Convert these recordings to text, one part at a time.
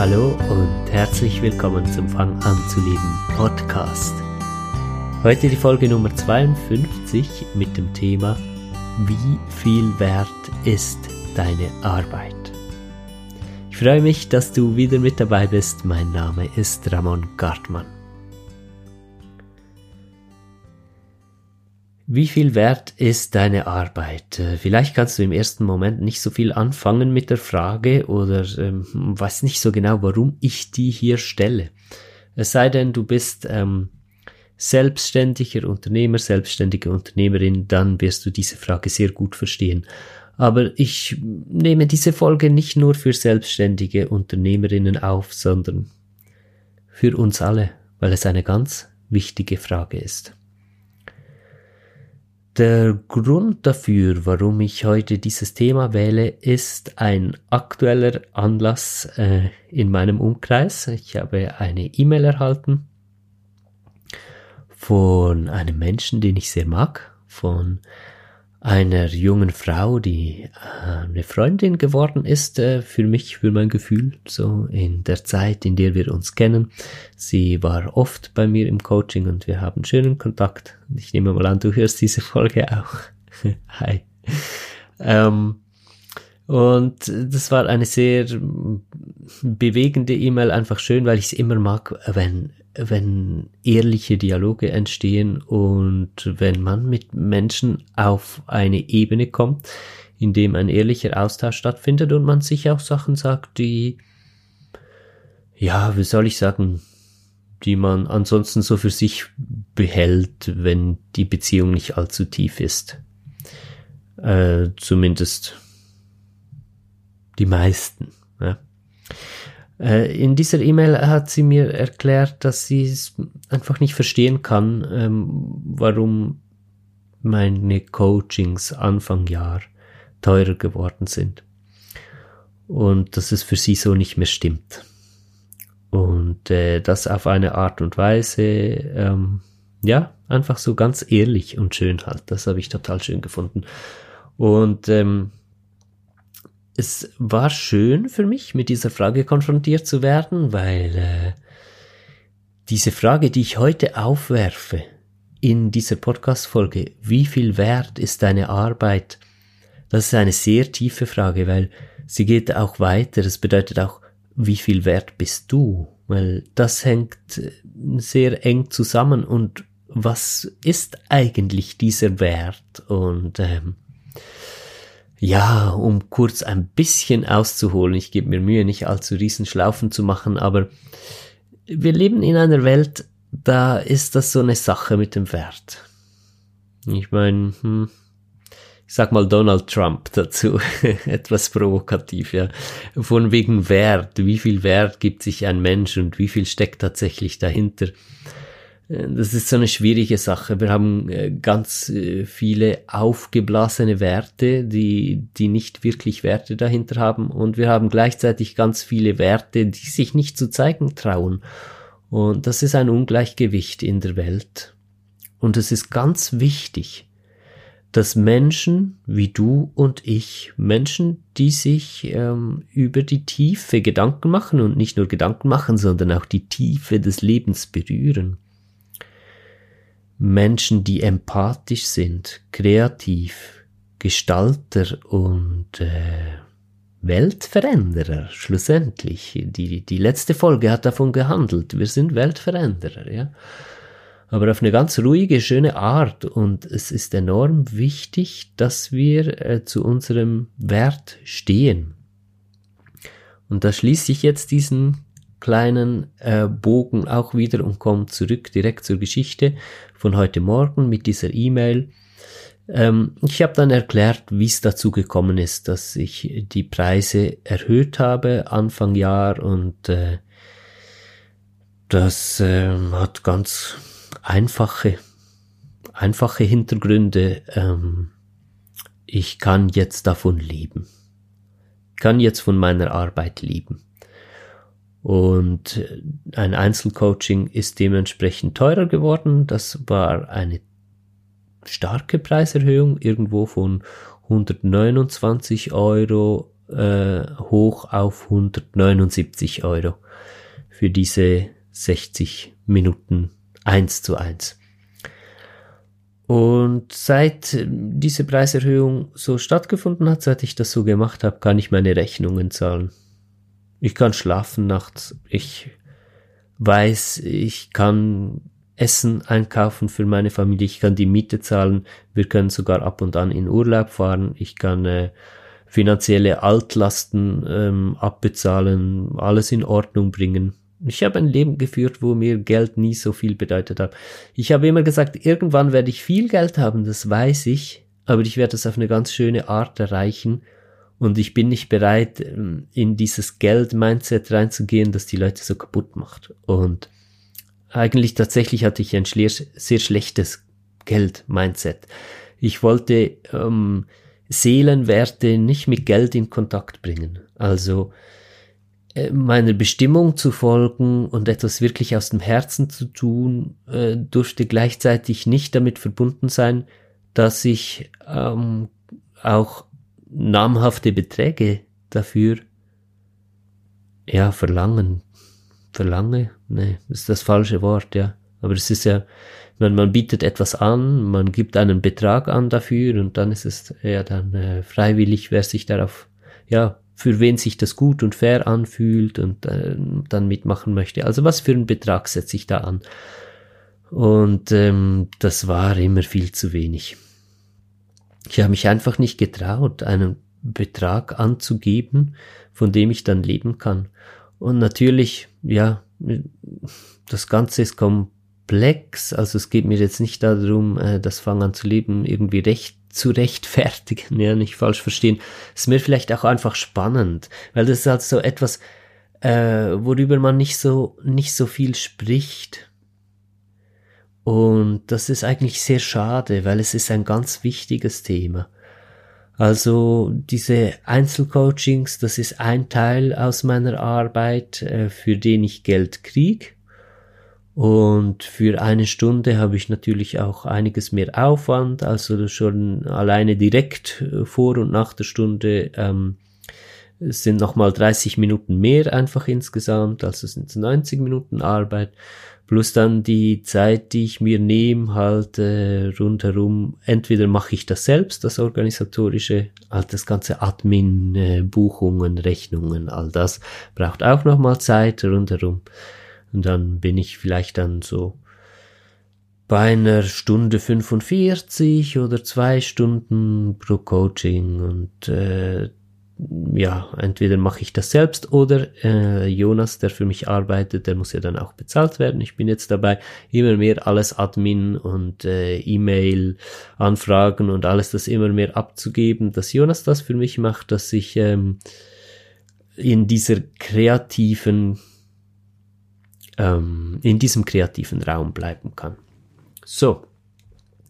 Hallo und herzlich willkommen zum Fang an zu leben Podcast. Heute die Folge Nummer 52 mit dem Thema Wie viel wert ist deine Arbeit? Ich freue mich, dass du wieder mit dabei bist. Mein Name ist Ramon Gartmann. Wie viel wert ist deine Arbeit? Äh, vielleicht kannst du im ersten Moment nicht so viel anfangen mit der Frage oder ähm, weiß nicht so genau, warum ich die hier stelle. Es sei denn, du bist ähm, selbstständiger Unternehmer, selbstständige Unternehmerin, dann wirst du diese Frage sehr gut verstehen. Aber ich nehme diese Folge nicht nur für selbstständige Unternehmerinnen auf, sondern für uns alle, weil es eine ganz wichtige Frage ist. Der Grund dafür, warum ich heute dieses Thema wähle, ist ein aktueller Anlass äh, in meinem Umkreis. Ich habe eine E-Mail erhalten von einem Menschen, den ich sehr mag, von einer jungen Frau, die äh, eine Freundin geworden ist äh, für mich, für mein Gefühl, so in der Zeit, in der wir uns kennen. Sie war oft bei mir im Coaching und wir haben schönen Kontakt. Ich nehme mal an, du hörst diese Folge auch. Hi. Ähm, und das war eine sehr bewegende E-Mail, einfach schön, weil ich es immer mag, wenn wenn ehrliche Dialoge entstehen und wenn man mit Menschen auf eine Ebene kommt, in dem ein ehrlicher Austausch stattfindet und man sich auch Sachen sagt, die, ja, wie soll ich sagen, die man ansonsten so für sich behält, wenn die Beziehung nicht allzu tief ist. Äh, zumindest die meisten. Äh, in dieser E-Mail hat sie mir erklärt, dass sie es einfach nicht verstehen kann, ähm, warum meine Coachings Anfang Jahr teurer geworden sind. Und dass es für sie so nicht mehr stimmt. Und äh, das auf eine Art und Weise, ähm, ja, einfach so ganz ehrlich und schön halt. Das habe ich total schön gefunden. Und ähm, es war schön für mich, mit dieser Frage konfrontiert zu werden, weil äh, diese Frage, die ich heute aufwerfe in dieser Podcast-Folge, wie viel wert ist deine Arbeit? Das ist eine sehr tiefe Frage, weil sie geht auch weiter. Es bedeutet auch, wie viel wert bist du? Weil das hängt sehr eng zusammen und was ist eigentlich dieser Wert? Und ähm, ja, um kurz ein bisschen auszuholen, ich gebe mir Mühe, nicht allzu riesen Schlaufen zu machen, aber wir leben in einer Welt, da ist das so eine Sache mit dem Wert. Ich meine, hm, ich sag mal Donald Trump dazu, etwas provokativ, ja. Von wegen Wert, wie viel Wert gibt sich ein Mensch und wie viel steckt tatsächlich dahinter? Das ist so eine schwierige Sache. Wir haben äh, ganz äh, viele aufgeblasene Werte, die, die nicht wirklich Werte dahinter haben. Und wir haben gleichzeitig ganz viele Werte, die sich nicht zu zeigen trauen. Und das ist ein Ungleichgewicht in der Welt. Und es ist ganz wichtig, dass Menschen wie du und ich, Menschen, die sich ähm, über die Tiefe Gedanken machen und nicht nur Gedanken machen, sondern auch die Tiefe des Lebens berühren, Menschen, die empathisch sind, kreativ, Gestalter und äh, Weltveränderer schlussendlich. Die, die letzte Folge hat davon gehandelt. Wir sind Weltveränderer, ja. Aber auf eine ganz ruhige, schöne Art. Und es ist enorm wichtig, dass wir äh, zu unserem Wert stehen. Und da schließe ich jetzt diesen kleinen äh, Bogen auch wieder und komme zurück direkt zur Geschichte von heute Morgen mit dieser E-Mail. Ähm, ich habe dann erklärt, wie es dazu gekommen ist, dass ich die Preise erhöht habe Anfang Jahr und äh, das äh, hat ganz einfache, einfache Hintergründe. Ähm, ich kann jetzt davon leben. Ich kann jetzt von meiner Arbeit leben. Und ein Einzelcoaching ist dementsprechend teurer geworden. Das war eine starke Preiserhöhung, irgendwo von 129 Euro äh, hoch auf 179 Euro für diese 60 Minuten eins zu eins. Und seit diese Preiserhöhung so stattgefunden hat, seit ich das so gemacht habe, kann ich meine Rechnungen zahlen. Ich kann schlafen nachts. Ich weiß, ich kann Essen einkaufen für meine Familie. Ich kann die Miete zahlen. Wir können sogar ab und an in Urlaub fahren. Ich kann äh, finanzielle Altlasten ähm, abbezahlen, alles in Ordnung bringen. Ich habe ein Leben geführt, wo mir Geld nie so viel bedeutet hat. Ich habe immer gesagt, irgendwann werde ich viel Geld haben, das weiß ich, aber ich werde es auf eine ganz schöne Art erreichen und ich bin nicht bereit, ähm, in dieses Geld-Mindset reinzugehen, das die Leute so kaputt macht. Und eigentlich tatsächlich hatte ich ein sehr schlechtes Geld-Mindset. Ich wollte ähm, Seelenwerte nicht mit Geld in Kontakt bringen. Also äh, meiner Bestimmung zu folgen und etwas wirklich aus dem Herzen zu tun, äh, durfte gleichzeitig nicht damit verbunden sein, dass ich ähm, auch namhafte Beträge dafür ja verlangen verlange ne ist das falsche Wort ja aber es ist ja man, man bietet etwas an man gibt einen Betrag an dafür und dann ist es ja dann äh, freiwillig wer sich darauf ja für wen sich das gut und fair anfühlt und äh, dann mitmachen möchte. Also was für einen Betrag setze ich da an? Und ähm, das war immer viel zu wenig. Ich habe mich einfach nicht getraut, einen Betrag anzugeben, von dem ich dann leben kann. Und natürlich, ja, das Ganze ist komplex. Also es geht mir jetzt nicht darum, äh, das Fang an zu leben irgendwie recht zu rechtfertigen, ja, nicht falsch verstehen. Ist mir vielleicht auch einfach spannend, weil das ist halt so etwas, äh, worüber man nicht so, nicht so viel spricht. Und das ist eigentlich sehr schade, weil es ist ein ganz wichtiges Thema. Also diese Einzelcoachings, das ist ein Teil aus meiner Arbeit, äh, für den ich Geld krieg. Und für eine Stunde habe ich natürlich auch einiges mehr Aufwand, also schon alleine direkt äh, vor und nach der Stunde ähm, sind nochmal 30 Minuten mehr einfach insgesamt, also sind es 90 Minuten Arbeit, plus dann die Zeit, die ich mir nehme, halt äh, rundherum, entweder mache ich das selbst, das organisatorische, halt das ganze Admin, äh, Buchungen, Rechnungen, all das braucht auch nochmal Zeit rundherum. Und dann bin ich vielleicht dann so bei einer Stunde 45 oder zwei Stunden pro Coaching und äh, ja, entweder mache ich das selbst oder äh, Jonas, der für mich arbeitet, der muss ja dann auch bezahlt werden. Ich bin jetzt dabei, immer mehr alles Admin und äh, E-Mail, Anfragen und alles das immer mehr abzugeben, dass Jonas das für mich macht, dass ich ähm, in dieser kreativen ähm, in diesem kreativen Raum bleiben kann. So,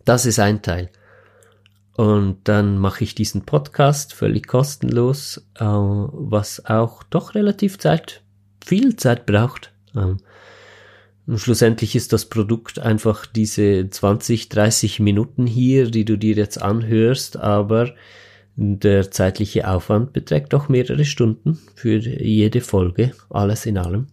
das ist ein Teil. Und dann mache ich diesen Podcast völlig kostenlos, äh, was auch doch relativ Zeit, viel Zeit braucht. Ähm, und schlussendlich ist das Produkt einfach diese 20, 30 Minuten hier, die du dir jetzt anhörst, aber der zeitliche Aufwand beträgt doch mehrere Stunden für jede Folge, alles in allem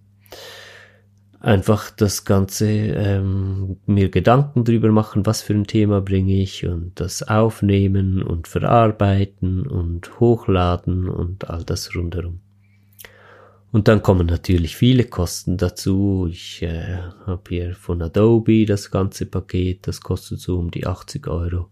einfach das Ganze ähm, mir Gedanken drüber machen, was für ein Thema bringe ich und das aufnehmen und verarbeiten und hochladen und all das rundherum. Und dann kommen natürlich viele Kosten dazu. Ich äh, habe hier von Adobe das ganze Paket, das kostet so um die 80 Euro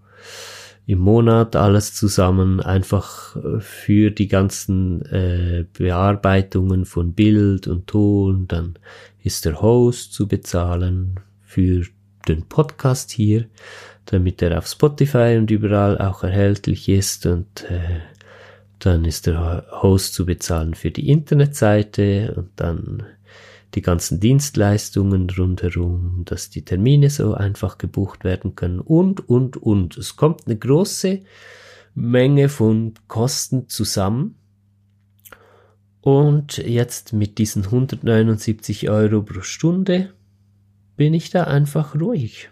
im Monat alles zusammen, einfach äh, für die ganzen äh, Bearbeitungen von Bild und Ton. Dann ist der Host zu bezahlen für den Podcast hier, damit er auf Spotify und überall auch erhältlich ist und äh, dann ist der Host zu bezahlen für die Internetseite und dann die ganzen Dienstleistungen rundherum, dass die Termine so einfach gebucht werden können und, und, und. Es kommt eine große Menge von Kosten zusammen. Und jetzt mit diesen 179 Euro pro Stunde bin ich da einfach ruhig.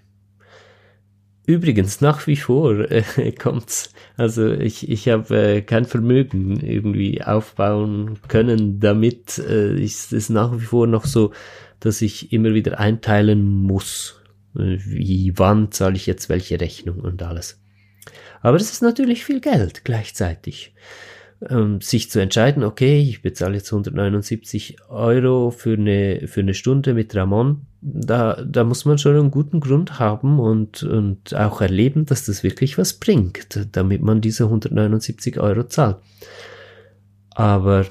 Übrigens, nach wie vor äh, kommt's. Also ich, ich habe äh, kein Vermögen irgendwie aufbauen können damit. Äh, ist es nach wie vor noch so, dass ich immer wieder einteilen muss, äh, wie wann zahle ich jetzt welche Rechnung und alles. Aber es ist natürlich viel Geld gleichzeitig ähm, sich zu entscheiden, okay, ich bezahle jetzt 179 Euro für eine, für eine Stunde mit Ramon, da, da muss man schon einen guten Grund haben und, und auch erleben, dass das wirklich was bringt, damit man diese 179 Euro zahlt. Aber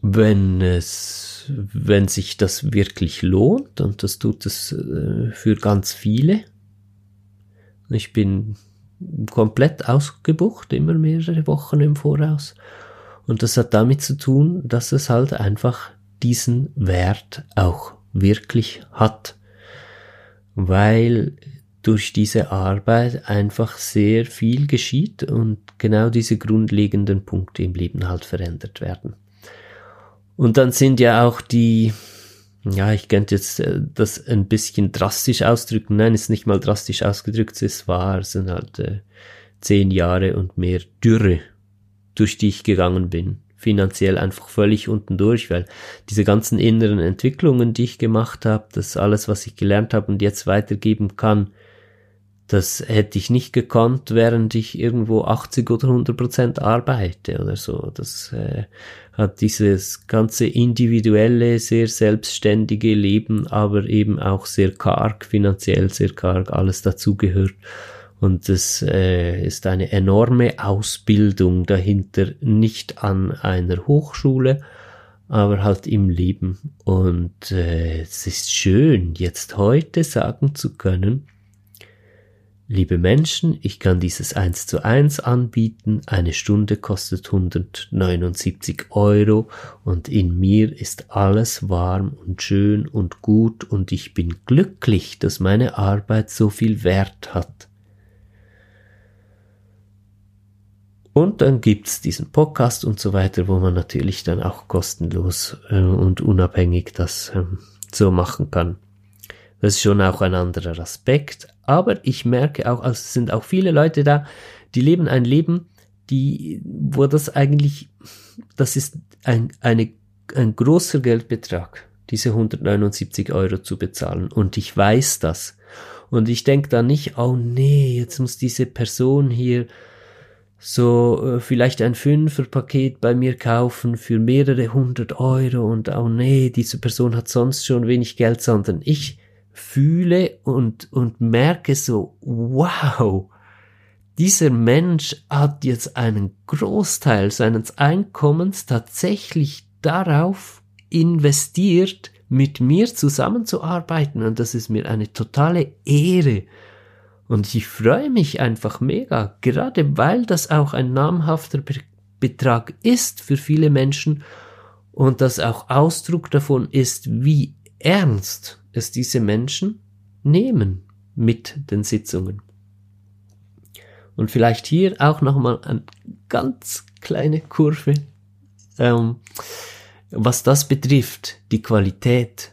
wenn es, wenn sich das wirklich lohnt, und das tut es äh, für ganz viele, ich bin komplett ausgebucht, immer mehrere Wochen im Voraus. Und das hat damit zu tun, dass es halt einfach diesen Wert auch wirklich hat. Weil durch diese Arbeit einfach sehr viel geschieht und genau diese grundlegenden Punkte im Leben halt verändert werden. Und dann sind ja auch die ja, ich könnte jetzt äh, das ein bisschen drastisch ausdrücken. Nein, ist nicht mal drastisch ausgedrückt, es wahr. Es sind halt äh, zehn Jahre und mehr Dürre, durch die ich gegangen bin. Finanziell einfach völlig unten durch, weil diese ganzen inneren Entwicklungen, die ich gemacht habe, das alles, was ich gelernt habe und jetzt weitergeben kann, das hätte ich nicht gekonnt, während ich irgendwo 80 oder 100 Prozent arbeite oder so. Das äh, hat dieses ganze individuelle, sehr selbstständige Leben, aber eben auch sehr karg, finanziell sehr karg, alles dazugehört. Und es äh, ist eine enorme Ausbildung dahinter, nicht an einer Hochschule, aber halt im Leben. Und äh, es ist schön, jetzt heute sagen zu können, Liebe Menschen, ich kann dieses 1 zu 1 anbieten. Eine Stunde kostet 179 Euro und in mir ist alles warm und schön und gut und ich bin glücklich, dass meine Arbeit so viel Wert hat. Und dann gibt's diesen Podcast und so weiter, wo man natürlich dann auch kostenlos äh, und unabhängig das ähm, so machen kann. Das ist schon auch ein anderer Aspekt. Aber ich merke auch, also es sind auch viele Leute da, die leben ein Leben, die, wo das eigentlich, das ist ein, eine, ein großer Geldbetrag, diese 179 Euro zu bezahlen. Und ich weiß das. Und ich denke da nicht, oh nee, jetzt muss diese Person hier so äh, vielleicht ein Fünferpaket bei mir kaufen für mehrere hundert Euro und oh nee, diese Person hat sonst schon wenig Geld, sondern ich fühle und, und merke so, wow, dieser Mensch hat jetzt einen Großteil seines Einkommens tatsächlich darauf investiert, mit mir zusammenzuarbeiten und das ist mir eine totale Ehre. Und ich freue mich einfach mega, gerade weil das auch ein namhafter Be Betrag ist für viele Menschen und das auch Ausdruck davon ist, wie ernst es diese Menschen nehmen mit den Sitzungen. Und vielleicht hier auch nochmal eine ganz kleine Kurve. Ähm, was das betrifft, die Qualität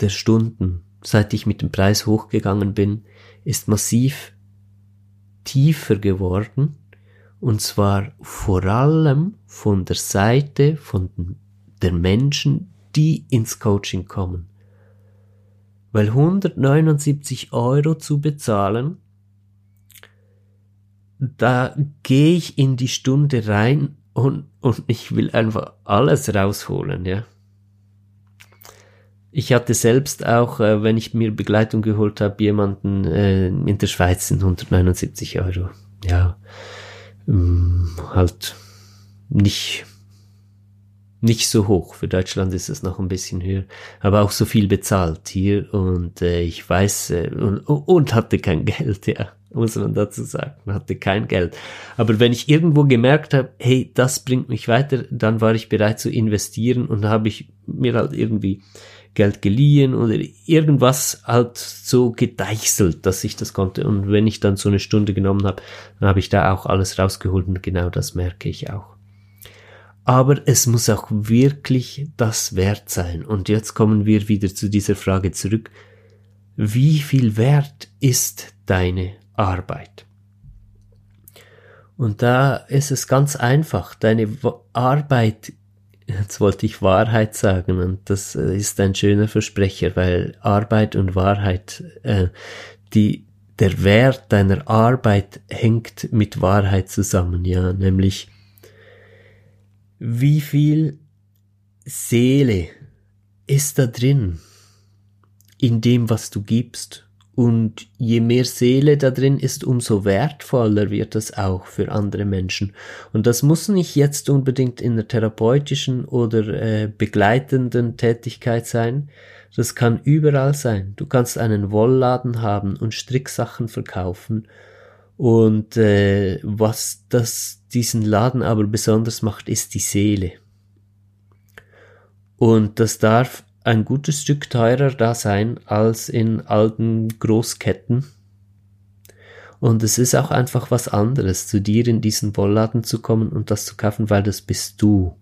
der Stunden, seit ich mit dem Preis hochgegangen bin, ist massiv tiefer geworden. Und zwar vor allem von der Seite von der Menschen, die ins Coaching kommen weil 179 Euro zu bezahlen, da gehe ich in die Stunde rein und, und ich will einfach alles rausholen, ja. Ich hatte selbst auch, äh, wenn ich mir Begleitung geholt habe, jemanden äh, in der Schweiz sind 179 Euro. Ja, ähm, halt nicht nicht so hoch. Für Deutschland ist es noch ein bisschen höher, aber auch so viel bezahlt hier und äh, ich weiß äh, und, und hatte kein Geld, ja, muss man dazu sagen, hatte kein Geld. Aber wenn ich irgendwo gemerkt habe, hey, das bringt mich weiter, dann war ich bereit zu investieren und habe ich mir halt irgendwie Geld geliehen oder irgendwas halt so gedeichselt, dass ich das konnte. Und wenn ich dann so eine Stunde genommen habe, dann habe ich da auch alles rausgeholt und genau das merke ich auch aber es muss auch wirklich das wert sein. Und jetzt kommen wir wieder zu dieser Frage zurück. Wie viel wert ist deine Arbeit? Und da ist es ganz einfach. Deine Arbeit, jetzt wollte ich Wahrheit sagen, und das äh, ist ein schöner Versprecher, weil Arbeit und Wahrheit, äh, die, der Wert deiner Arbeit hängt mit Wahrheit zusammen, ja, nämlich wie viel Seele ist da drin in dem, was du gibst. Und je mehr Seele da drin ist, umso wertvoller wird das auch für andere Menschen. Und das muss nicht jetzt unbedingt in der therapeutischen oder äh, begleitenden Tätigkeit sein. Das kann überall sein. Du kannst einen Wollladen haben und Stricksachen verkaufen. Und äh, was das diesen Laden aber besonders macht, ist die Seele. Und das darf ein gutes Stück teurer da sein als in alten Großketten. Und es ist auch einfach was anderes, zu dir in diesen Wollladen zu kommen und das zu kaufen, weil das bist du.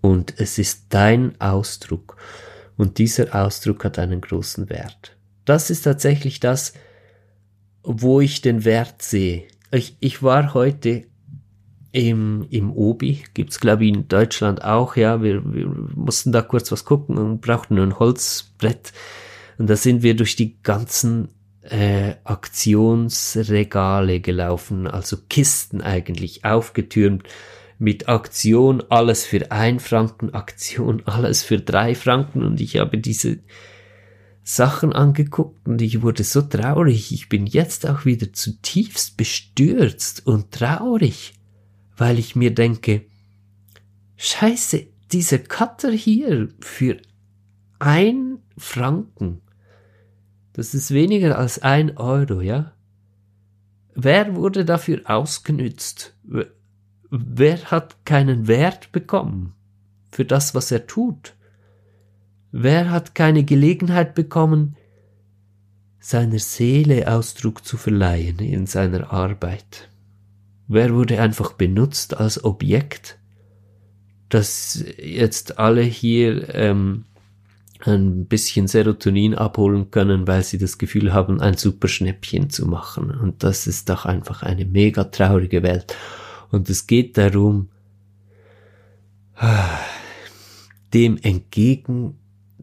Und es ist dein Ausdruck. Und dieser Ausdruck hat einen großen Wert. Das ist tatsächlich das, wo ich den Wert sehe. Ich, ich war heute im, im Obi, gibt's glaube ich in Deutschland auch, ja, wir, wir mussten da kurz was gucken und brauchten ein Holzbrett. Und da sind wir durch die ganzen äh, Aktionsregale gelaufen, also Kisten eigentlich aufgetürmt mit Aktion alles für ein Franken, Aktion alles für drei Franken. Und ich habe diese Sachen angeguckt und ich wurde so traurig. Ich bin jetzt auch wieder zutiefst bestürzt und traurig weil ich mir denke, scheiße, dieser Cutter hier für ein Franken, das ist weniger als ein Euro, ja? Wer wurde dafür ausgenützt? Wer hat keinen Wert bekommen für das, was er tut? Wer hat keine Gelegenheit bekommen, seiner Seele Ausdruck zu verleihen in seiner Arbeit? Wer wurde einfach benutzt als Objekt, dass jetzt alle hier ähm, ein bisschen Serotonin abholen können, weil sie das Gefühl haben, ein super Schnäppchen zu machen. Und das ist doch einfach eine mega traurige Welt. Und es geht darum, dem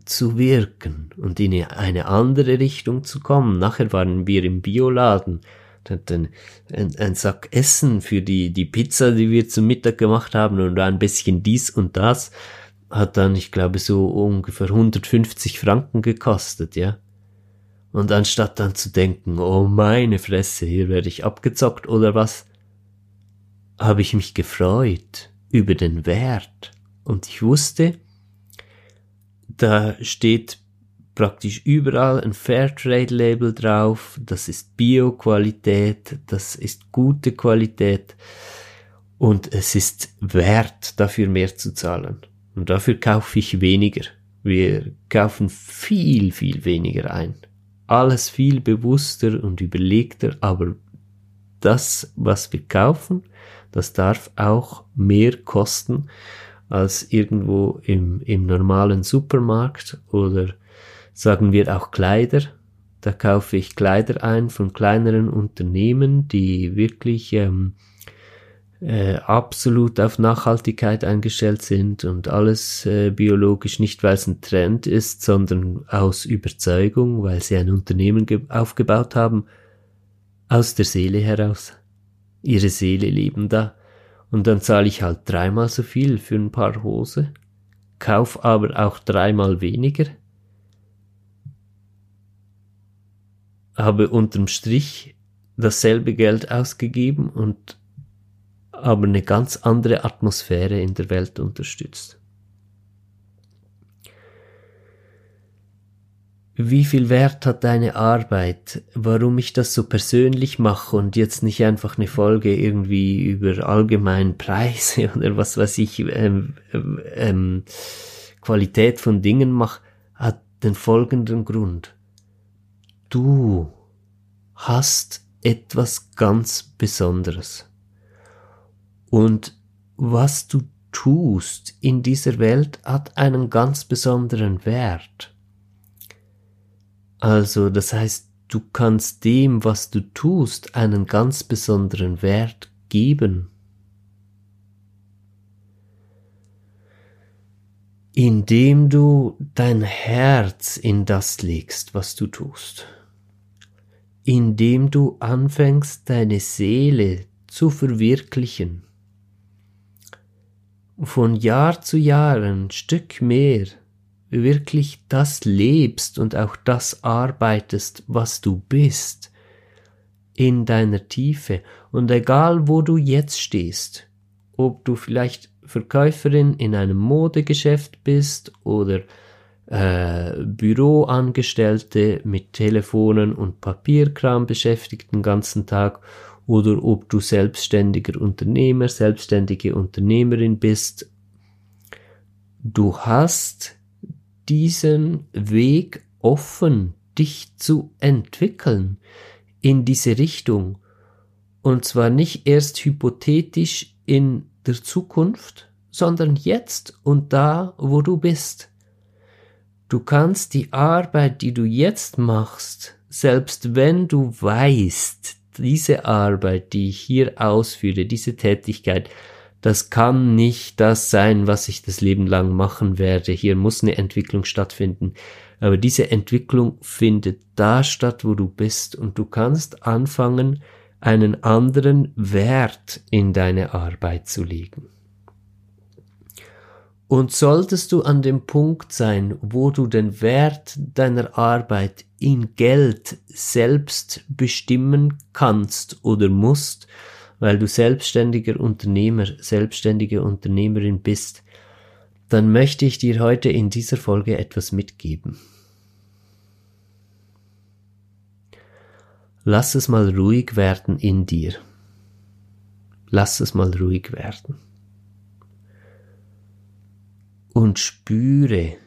entgegenzuwirken und in eine andere Richtung zu kommen. Nachher waren wir im Bioladen ein, ein, ein Sack Essen für die, die Pizza, die wir zum Mittag gemacht haben und ein bisschen dies und das hat dann, ich glaube, so ungefähr 150 Franken gekostet, ja. Und anstatt dann zu denken, oh meine Fresse, hier werde ich abgezockt oder was, habe ich mich gefreut über den Wert. Und ich wusste, da steht praktisch überall ein Fairtrade-Label drauf. Das ist Bio-Qualität, das ist gute Qualität und es ist wert, dafür mehr zu zahlen. Und dafür kaufe ich weniger. Wir kaufen viel, viel weniger ein. Alles viel bewusster und überlegter, aber das, was wir kaufen, das darf auch mehr kosten als irgendwo im, im normalen Supermarkt oder sagen wir auch Kleider. Da kaufe ich Kleider ein von kleineren Unternehmen, die wirklich ähm, äh, absolut auf Nachhaltigkeit eingestellt sind und alles äh, biologisch nicht, weil es ein Trend ist, sondern aus Überzeugung, weil sie ein Unternehmen aufgebaut haben, aus der Seele heraus. Ihre Seele leben da. Und dann zahle ich halt dreimal so viel für ein paar Hose, kauf aber auch dreimal weniger, habe unterm Strich dasselbe Geld ausgegeben und aber eine ganz andere Atmosphäre in der Welt unterstützt. Wie viel Wert hat deine Arbeit? Warum ich das so persönlich mache und jetzt nicht einfach eine Folge irgendwie über allgemeinen Preise oder was weiß ich, ähm, ähm, Qualität von Dingen mache, hat den folgenden Grund du hast etwas ganz Besonderes. Und was du tust in dieser Welt hat einen ganz besonderen Wert. Also, das heißt, du kannst dem, was du tust, einen ganz besonderen Wert geben. Indem du dein Herz in das legst, was du tust. Indem du anfängst, deine Seele zu verwirklichen. Von Jahr zu Jahr ein Stück mehr wirklich das lebst und auch das arbeitest, was du bist, in deiner Tiefe. Und egal, wo du jetzt stehst, ob du vielleicht Verkäuferin in einem Modegeschäft bist oder äh, Büroangestellte mit Telefonen und Papierkram beschäftigt den ganzen Tag oder ob du selbstständiger Unternehmer, selbstständige Unternehmerin bist. Du hast diesen Weg offen, dich zu entwickeln in diese Richtung. Und zwar nicht erst hypothetisch in der Zukunft, sondern jetzt und da, wo du bist. Du kannst die Arbeit, die du jetzt machst, selbst wenn du weißt, diese Arbeit, die ich hier ausführe, diese Tätigkeit, das kann nicht das sein, was ich das Leben lang machen werde. Hier muss eine Entwicklung stattfinden. Aber diese Entwicklung findet da statt, wo du bist und du kannst anfangen, einen anderen Wert in deine Arbeit zu legen. Und solltest du an dem Punkt sein, wo du den Wert deiner Arbeit in Geld selbst bestimmen kannst oder musst, weil du selbstständiger Unternehmer, selbstständige Unternehmerin bist, dann möchte ich dir heute in dieser Folge etwas mitgeben. Lass es mal ruhig werden in dir. Lass es mal ruhig werden. Und spüre,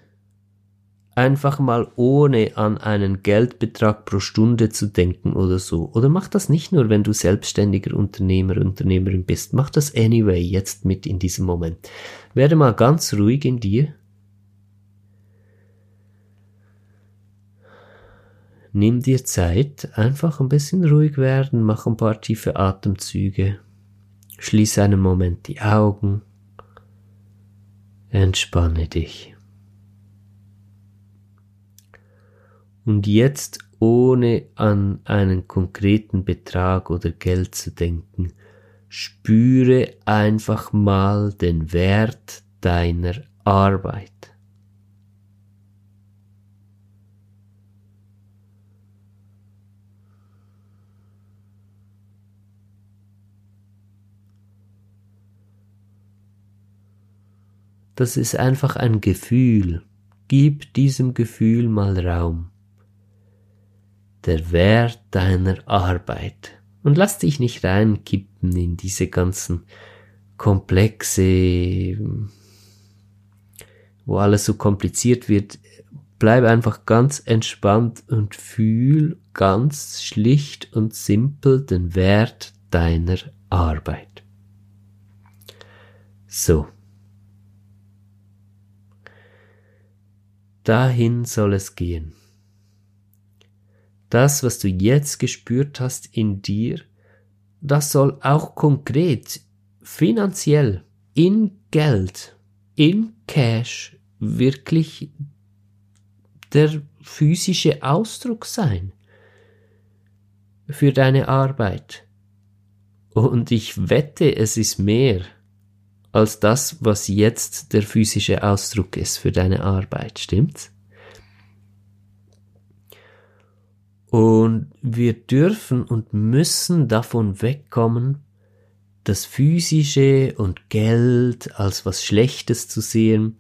einfach mal ohne an einen Geldbetrag pro Stunde zu denken oder so. Oder mach das nicht nur, wenn du selbstständiger Unternehmer, Unternehmerin bist. Mach das anyway jetzt mit in diesem Moment. Werde mal ganz ruhig in dir. Nimm dir Zeit, einfach ein bisschen ruhig werden, mach ein paar tiefe Atemzüge. Schließe einen Moment die Augen. Entspanne dich. Und jetzt ohne an einen konkreten Betrag oder Geld zu denken, spüre einfach mal den Wert deiner Arbeit. Das ist einfach ein Gefühl. Gib diesem Gefühl mal Raum der Wert deiner Arbeit. Und lass dich nicht reinkippen in diese ganzen Komplexe, wo alles so kompliziert wird. Bleib einfach ganz entspannt und fühl ganz schlicht und simpel den Wert deiner Arbeit. So. Dahin soll es gehen das, was du jetzt gespürt hast in dir, das soll auch konkret, finanziell, in Geld, in Cash wirklich der physische Ausdruck sein für deine Arbeit. Und ich wette, es ist mehr als das, was jetzt der physische Ausdruck ist für deine Arbeit, stimmt's? Und wir dürfen und müssen davon wegkommen, das Physische und Geld als was Schlechtes zu sehen.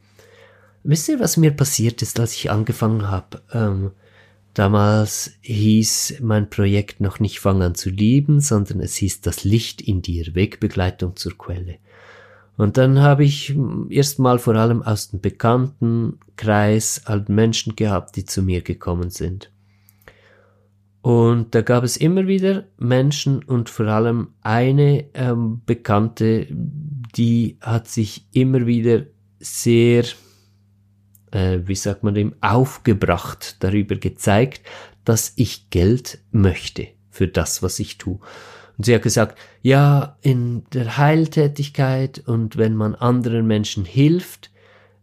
Wisst ihr, was mir passiert ist, als ich angefangen habe? Ähm, damals hieß mein Projekt noch nicht Fang an zu lieben, sondern es hieß das Licht in dir, Wegbegleitung zur Quelle. Und dann habe ich erstmal vor allem aus dem Bekanntenkreis halt Menschen gehabt, die zu mir gekommen sind. Und da gab es immer wieder Menschen und vor allem eine ähm, Bekannte, die hat sich immer wieder sehr äh, wie sagt man dem, aufgebracht, darüber gezeigt, dass ich Geld möchte für das, was ich tue. Und sie hat gesagt, ja, in der Heiltätigkeit und wenn man anderen Menschen hilft,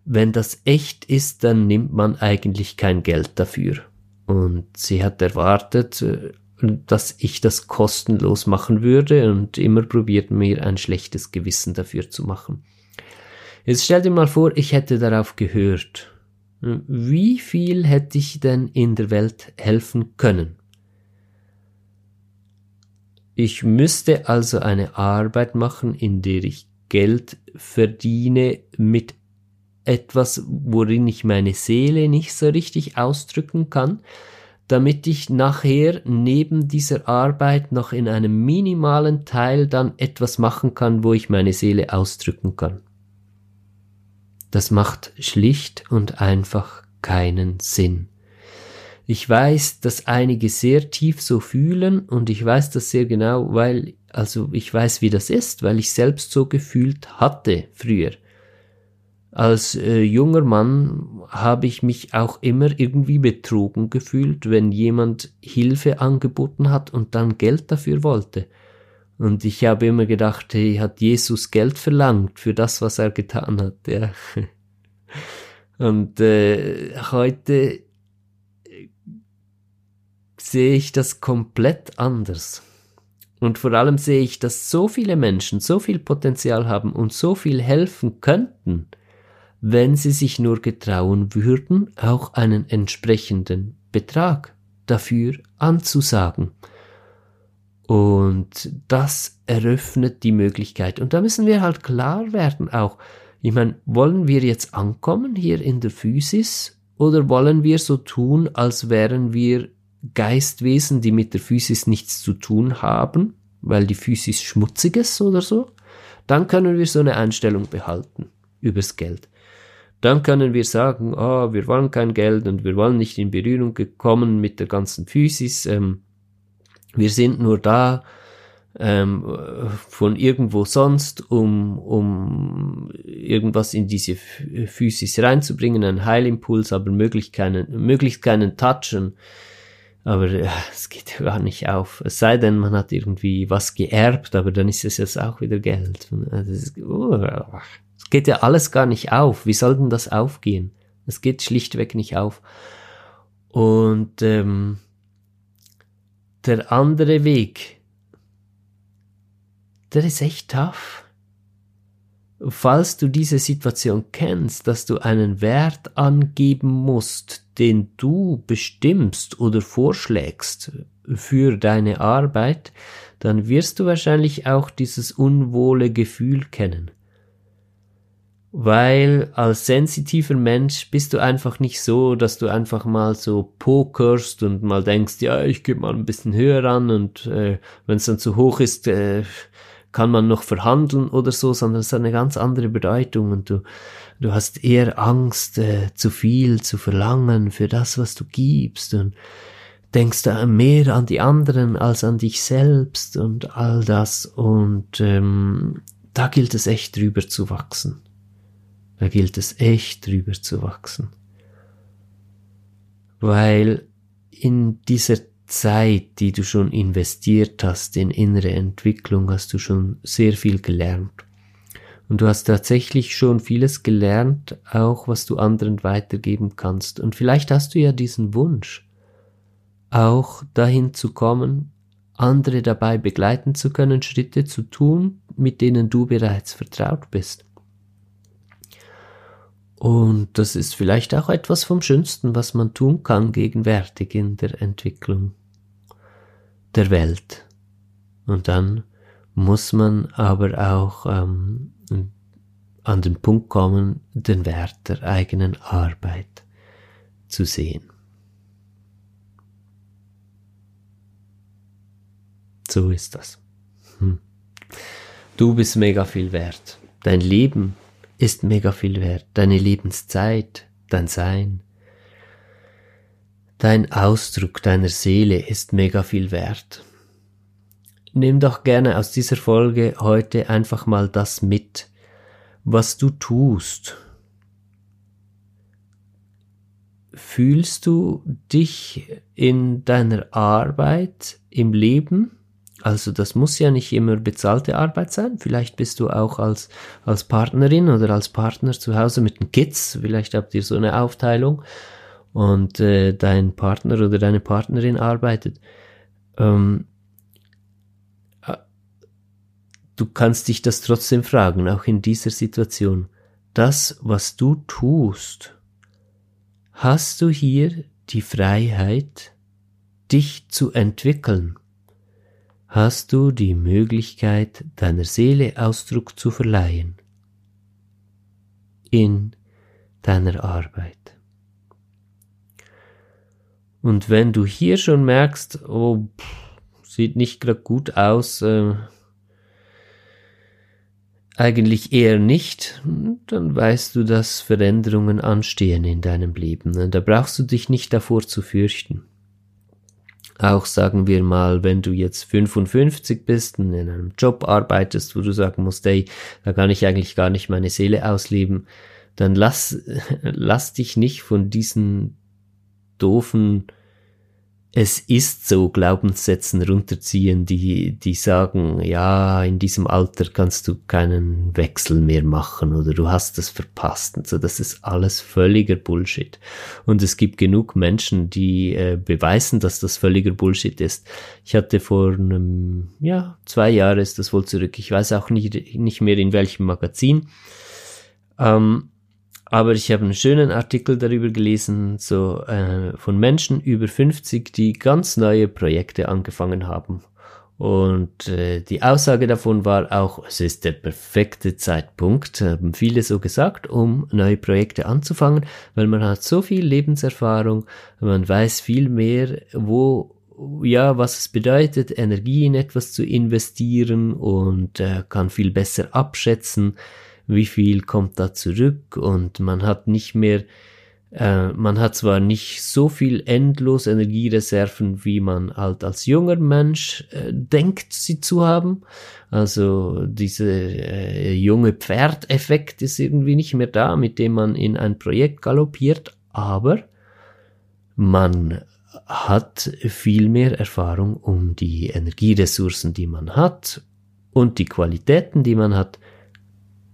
wenn das echt ist, dann nimmt man eigentlich kein Geld dafür. Und sie hat erwartet, äh, dass ich das kostenlos machen würde und immer probiert mir ein schlechtes Gewissen dafür zu machen. Jetzt stell dir mal vor, ich hätte darauf gehört. Wie viel hätte ich denn in der Welt helfen können? Ich müsste also eine Arbeit machen, in der ich Geld verdiene mit etwas, worin ich meine Seele nicht so richtig ausdrücken kann, damit ich nachher neben dieser Arbeit noch in einem minimalen Teil dann etwas machen kann, wo ich meine Seele ausdrücken kann. Das macht schlicht und einfach keinen Sinn. Ich weiß, dass einige sehr tief so fühlen und ich weiß das sehr genau, weil, also ich weiß, wie das ist, weil ich selbst so gefühlt hatte früher. Als äh, junger Mann habe ich mich auch immer irgendwie betrogen gefühlt, wenn jemand Hilfe angeboten hat und dann Geld dafür wollte. Und ich habe immer gedacht, hey, hat Jesus Geld verlangt für das, was er getan hat, ja. Und äh, heute sehe ich das komplett anders. Und vor allem sehe ich, dass so viele Menschen so viel Potenzial haben und so viel helfen könnten, wenn sie sich nur getrauen würden, auch einen entsprechenden Betrag dafür anzusagen. Und das eröffnet die Möglichkeit. Und da müssen wir halt klar werden auch. Ich meine, wollen wir jetzt ankommen hier in der Physis oder wollen wir so tun, als wären wir Geistwesen, die mit der Physis nichts zu tun haben, weil die Physis schmutzig ist oder so? Dann können wir so eine Einstellung behalten übers Geld dann können wir sagen, oh, wir wollen kein Geld und wir wollen nicht in Berührung gekommen mit der ganzen Physis. Ähm, wir sind nur da ähm, von irgendwo sonst, um, um irgendwas in diese Physis reinzubringen, einen Heilimpuls, aber möglichst keinen, möglichst keinen Touchen. Aber äh, es geht ja gar nicht auf. Es sei denn, man hat irgendwie was geerbt, aber dann ist es jetzt auch wieder Geld. Das ist, uh, es geht ja alles gar nicht auf. Wie soll denn das aufgehen? Es geht schlichtweg nicht auf. Und ähm, der andere Weg, der ist echt tough. Falls du diese Situation kennst, dass du einen Wert angeben musst, den du bestimmst oder vorschlägst für deine Arbeit, dann wirst du wahrscheinlich auch dieses unwohle Gefühl kennen weil als sensitiver Mensch bist du einfach nicht so, dass du einfach mal so pokerst und mal denkst, ja, ich gebe mal ein bisschen höher an und äh, wenn es dann zu hoch ist, äh, kann man noch verhandeln oder so, sondern es hat eine ganz andere Bedeutung und du, du hast eher Angst, äh, zu viel zu verlangen für das, was du gibst und denkst da mehr an die anderen als an dich selbst und all das und ähm, da gilt es echt drüber zu wachsen. Da gilt es echt drüber zu wachsen. Weil in dieser Zeit, die du schon investiert hast in innere Entwicklung, hast du schon sehr viel gelernt. Und du hast tatsächlich schon vieles gelernt, auch was du anderen weitergeben kannst. Und vielleicht hast du ja diesen Wunsch, auch dahin zu kommen, andere dabei begleiten zu können, Schritte zu tun, mit denen du bereits vertraut bist. Und das ist vielleicht auch etwas vom Schönsten, was man tun kann gegenwärtig in der Entwicklung der Welt. Und dann muss man aber auch ähm, an den Punkt kommen, den Wert der eigenen Arbeit zu sehen. So ist das. Hm. Du bist mega viel wert. Dein Leben ist mega viel wert. Deine Lebenszeit, dein Sein, dein Ausdruck deiner Seele ist mega viel wert. Nimm doch gerne aus dieser Folge heute einfach mal das mit, was du tust, fühlst du dich in deiner Arbeit im Leben? Also das muss ja nicht immer bezahlte Arbeit sein. Vielleicht bist du auch als, als Partnerin oder als Partner zu Hause mit den Kids. Vielleicht habt ihr so eine Aufteilung und äh, dein Partner oder deine Partnerin arbeitet. Ähm, äh, du kannst dich das trotzdem fragen, auch in dieser Situation. Das, was du tust, hast du hier die Freiheit, dich zu entwickeln? Hast du die Möglichkeit, deiner Seele Ausdruck zu verleihen? In deiner Arbeit. Und wenn du hier schon merkst, oh, sieht nicht gerade gut aus, äh, eigentlich eher nicht, dann weißt du, dass Veränderungen anstehen in deinem Leben. Da brauchst du dich nicht davor zu fürchten. Auch sagen wir mal, wenn du jetzt 55 bist und in einem Job arbeitest, wo du sagen musst, ey, da kann ich eigentlich gar nicht meine Seele ausleben, dann lass, lass dich nicht von diesen doofen es ist so Glaubenssätzen runterziehen, die, die sagen, ja, in diesem Alter kannst du keinen Wechsel mehr machen oder du hast es verpasst und so. Das ist alles völliger Bullshit. Und es gibt genug Menschen, die äh, beweisen, dass das völliger Bullshit ist. Ich hatte vor einem, ja, zwei Jahre ist das wohl zurück. Ich weiß auch nicht, nicht mehr in welchem Magazin. Ähm, aber ich habe einen schönen Artikel darüber gelesen, so äh, von Menschen über 50, die ganz neue Projekte angefangen haben. Und äh, die Aussage davon war auch, es ist der perfekte Zeitpunkt, haben viele so gesagt, um neue Projekte anzufangen, weil man hat so viel Lebenserfahrung, man weiß viel mehr, wo ja, was es bedeutet, Energie in etwas zu investieren und äh, kann viel besser abschätzen, wie viel kommt da zurück und man hat nicht mehr, äh, man hat zwar nicht so viel endlos Energiereserven, wie man halt als junger Mensch äh, denkt, sie zu haben. Also diese äh, junge Pferdeffekt ist irgendwie nicht mehr da, mit dem man in ein Projekt galoppiert, aber man hat viel mehr Erfahrung um die Energieressourcen, die man hat und die Qualitäten, die man hat,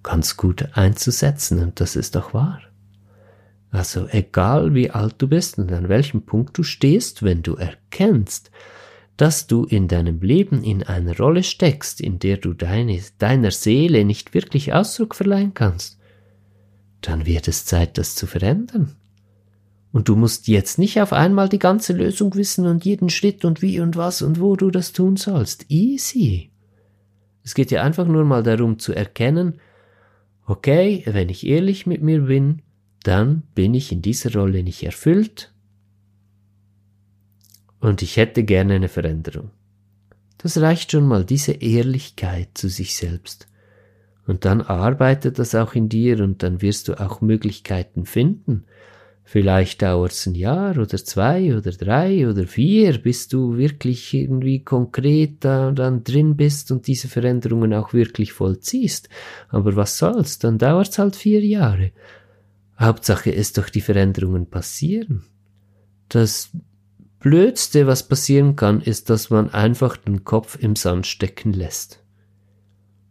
ganz gut einzusetzen und das ist doch wahr. Also egal wie alt du bist und an welchem Punkt du stehst, wenn du erkennst, dass du in deinem Leben in einer Rolle steckst, in der du deine, deiner Seele nicht wirklich Ausdruck verleihen kannst, dann wird es Zeit, das zu verändern. Und du musst jetzt nicht auf einmal die ganze Lösung wissen und jeden Schritt und wie und was und wo du das tun sollst. Easy. Es geht ja einfach nur mal darum zu erkennen, okay, wenn ich ehrlich mit mir bin, dann bin ich in dieser Rolle nicht erfüllt und ich hätte gerne eine Veränderung. Das reicht schon mal, diese Ehrlichkeit zu sich selbst. Und dann arbeitet das auch in dir und dann wirst du auch Möglichkeiten finden, Vielleicht dauert es ein Jahr oder zwei oder drei oder vier, bis du wirklich irgendwie konkret da dann drin bist und diese Veränderungen auch wirklich vollziehst. Aber was soll's, dann dauert's halt vier Jahre. Hauptsache ist doch die Veränderungen passieren. Das Blödste, was passieren kann, ist, dass man einfach den Kopf im Sand stecken lässt.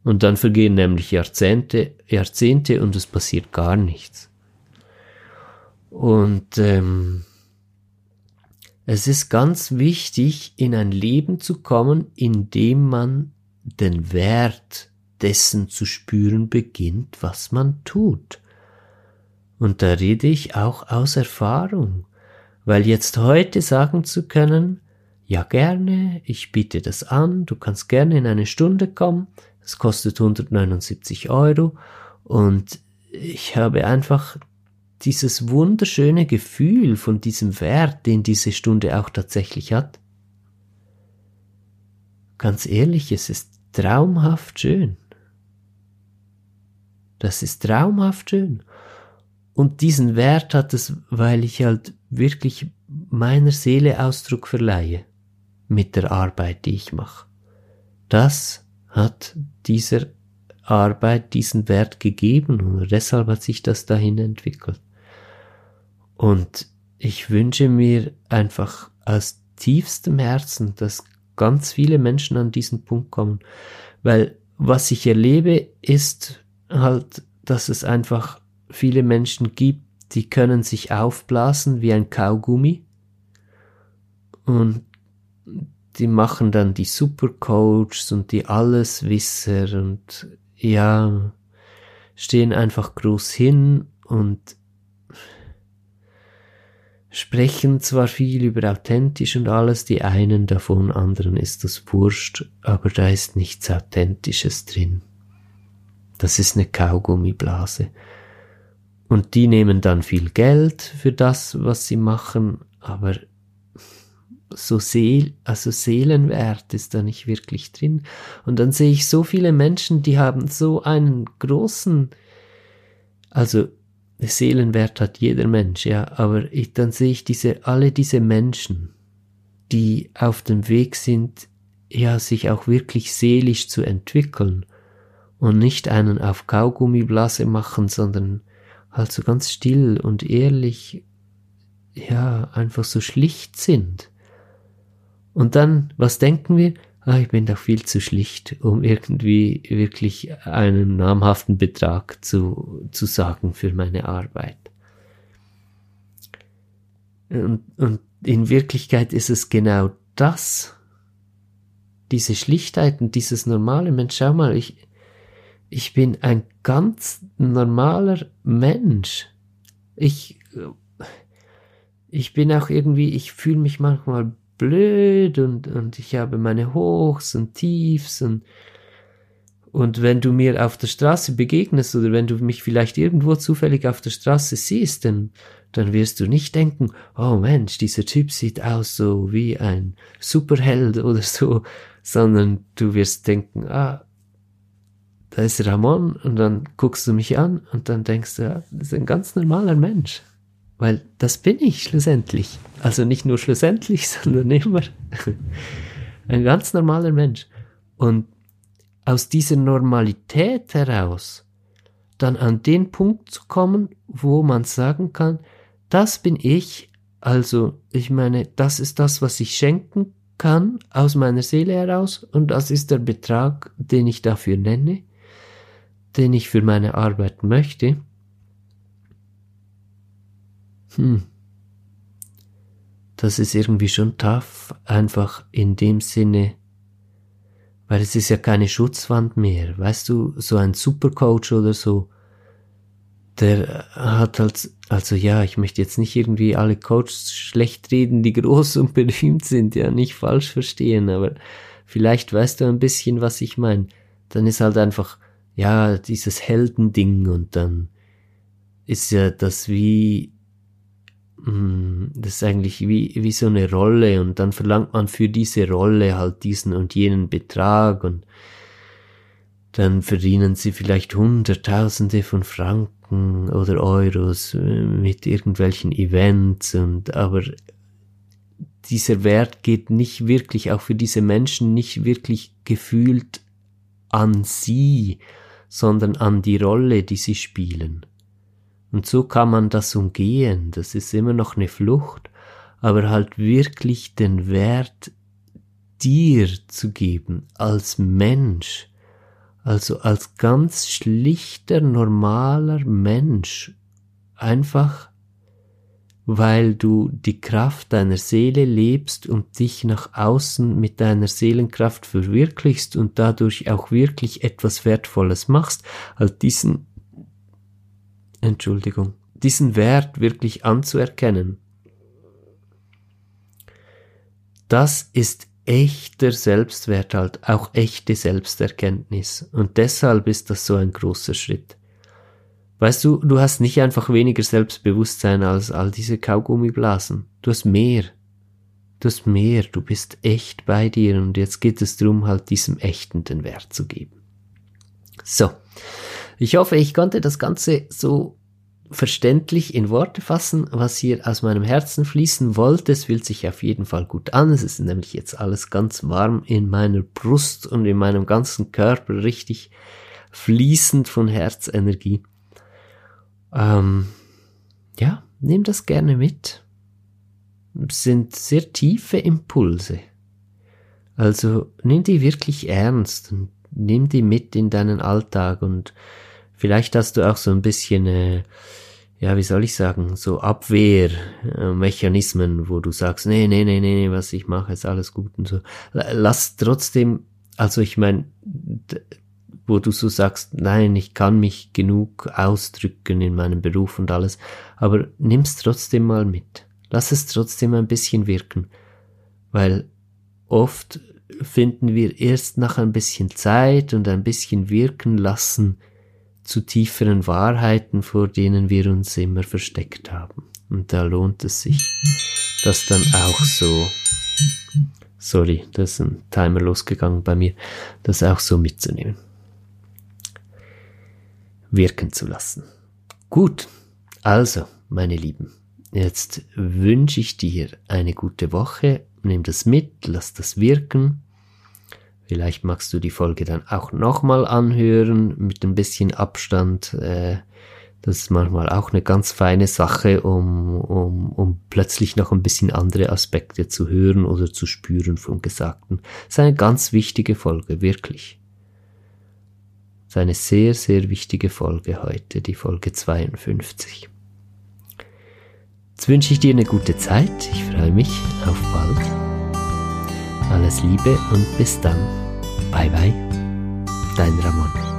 Und dann vergehen nämlich Jahrzehnte, Jahrzehnte und es passiert gar nichts. Und ähm, es ist ganz wichtig, in ein Leben zu kommen, in dem man den Wert dessen zu spüren beginnt, was man tut. Und da rede ich auch aus Erfahrung, weil jetzt heute sagen zu können, ja gerne, ich biete das an, du kannst gerne in eine Stunde kommen, es kostet 179 Euro und ich habe einfach dieses wunderschöne Gefühl von diesem Wert, den diese Stunde auch tatsächlich hat. Ganz ehrlich, es ist traumhaft schön. Das ist traumhaft schön. Und diesen Wert hat es, weil ich halt wirklich meiner Seele Ausdruck verleihe mit der Arbeit, die ich mache. Das hat dieser Arbeit diesen Wert gegeben und deshalb hat sich das dahin entwickelt. Und ich wünsche mir einfach aus tiefstem Herzen, dass ganz viele Menschen an diesen Punkt kommen, weil was ich erlebe, ist halt, dass es einfach viele Menschen gibt, die können sich aufblasen wie ein Kaugummi. Und die machen dann die Supercoachs und die Alleswisser und ja, stehen einfach groß hin und sprechen zwar viel über authentisch und alles, die einen davon, anderen ist das wurscht, aber da ist nichts Authentisches drin. Das ist eine Kaugummiblase. Und die nehmen dann viel Geld für das, was sie machen, aber so Seel, also Seelenwert ist da nicht wirklich drin. Und dann sehe ich so viele Menschen, die haben so einen großen, also Seelenwert hat jeder Mensch, ja, aber ich, dann sehe ich diese, alle diese Menschen, die auf dem Weg sind, ja, sich auch wirklich seelisch zu entwickeln und nicht einen auf Kaugummiblase machen, sondern halt so ganz still und ehrlich, ja, einfach so schlicht sind. Und dann, was denken wir? Ah, ich bin doch viel zu schlicht, um irgendwie wirklich einen namhaften Betrag zu, zu sagen für meine Arbeit. Und, und in Wirklichkeit ist es genau das, diese Schlichtheit und dieses normale Mensch, schau mal, ich, ich bin ein ganz normaler Mensch. Ich, ich bin auch irgendwie, ich fühle mich manchmal blöd und, und ich habe meine Hochs und Tiefs und, und wenn du mir auf der Straße begegnest oder wenn du mich vielleicht irgendwo zufällig auf der Straße siehst, dann, dann wirst du nicht denken, oh Mensch, dieser Typ sieht aus so wie ein Superheld oder so, sondern du wirst denken, ah, da ist Ramon und dann guckst du mich an und dann denkst du, ja, das ist ein ganz normaler Mensch. Weil das bin ich schlussendlich. Also nicht nur schlussendlich, sondern immer ein ganz normaler Mensch. Und aus dieser Normalität heraus dann an den Punkt zu kommen, wo man sagen kann, das bin ich, also ich meine, das ist das, was ich schenken kann aus meiner Seele heraus und das ist der Betrag, den ich dafür nenne, den ich für meine Arbeit möchte. Hm. Das ist irgendwie schon tough, einfach in dem Sinne, weil es ist ja keine Schutzwand mehr. Weißt du, so ein Supercoach oder so, der hat halt, also ja, ich möchte jetzt nicht irgendwie alle Coaches schlecht reden, die groß und berühmt sind, ja, nicht falsch verstehen, aber vielleicht weißt du ein bisschen, was ich meine. Dann ist halt einfach, ja, dieses Heldending und dann ist ja das wie, das ist eigentlich wie, wie so eine Rolle und dann verlangt man für diese Rolle halt diesen und jenen Betrag und dann verdienen sie vielleicht Hunderttausende von Franken oder Euros äh, mit irgendwelchen Events und aber dieser Wert geht nicht wirklich, auch für diese Menschen nicht wirklich gefühlt an sie, sondern an die Rolle, die sie spielen. Und so kann man das umgehen. Das ist immer noch eine Flucht, aber halt wirklich den Wert dir zu geben als Mensch, also als ganz schlichter, normaler Mensch, einfach weil du die Kraft deiner Seele lebst und dich nach außen mit deiner Seelenkraft verwirklichst und dadurch auch wirklich etwas Wertvolles machst, als diesen Entschuldigung, diesen Wert wirklich anzuerkennen. Das ist echter Selbstwert halt, auch echte Selbsterkenntnis. Und deshalb ist das so ein großer Schritt. Weißt du, du hast nicht einfach weniger Selbstbewusstsein als all diese Kaugummiblasen. Du hast mehr. Du hast mehr. Du bist echt bei dir und jetzt geht es darum, halt diesem Echten den Wert zu geben. So. Ich hoffe, ich konnte das Ganze so verständlich in Worte fassen, was hier aus meinem Herzen fließen wollte. Es fühlt sich auf jeden Fall gut an. Es ist nämlich jetzt alles ganz warm in meiner Brust und in meinem ganzen Körper richtig fließend von Herzenergie. Ähm, ja, nimm das gerne mit. sind sehr tiefe Impulse. Also nimm die wirklich ernst und nimm die mit in deinen Alltag und vielleicht hast du auch so ein bisschen, äh, ja, wie soll ich sagen, so Abwehrmechanismen, wo du sagst, nee, nee, nee, nee, was ich mache, ist alles gut und so. Lass trotzdem, also ich meine, wo du so sagst, nein, ich kann mich genug ausdrücken in meinem Beruf und alles, aber nimm's trotzdem mal mit. Lass es trotzdem ein bisschen wirken, weil oft finden wir erst nach ein bisschen Zeit und ein bisschen wirken lassen zu tieferen Wahrheiten, vor denen wir uns immer versteckt haben. Und da lohnt es sich, das dann auch so, sorry, da ist ein Timer losgegangen bei mir, das auch so mitzunehmen. Wirken zu lassen. Gut, also, meine Lieben, jetzt wünsche ich dir eine gute Woche, nimm das mit, lass das wirken Vielleicht magst du die Folge dann auch nochmal anhören mit ein bisschen Abstand. Äh, das ist manchmal auch eine ganz feine Sache, um, um, um plötzlich noch ein bisschen andere Aspekte zu hören oder zu spüren vom Gesagten. Das ist eine ganz wichtige Folge, wirklich. Das ist eine sehr, sehr wichtige Folge heute, die Folge 52. Jetzt wünsche ich dir eine gute Zeit. Ich freue mich auf bald. Alles Liebe und bis dann. Bye bye. Dein Ramon.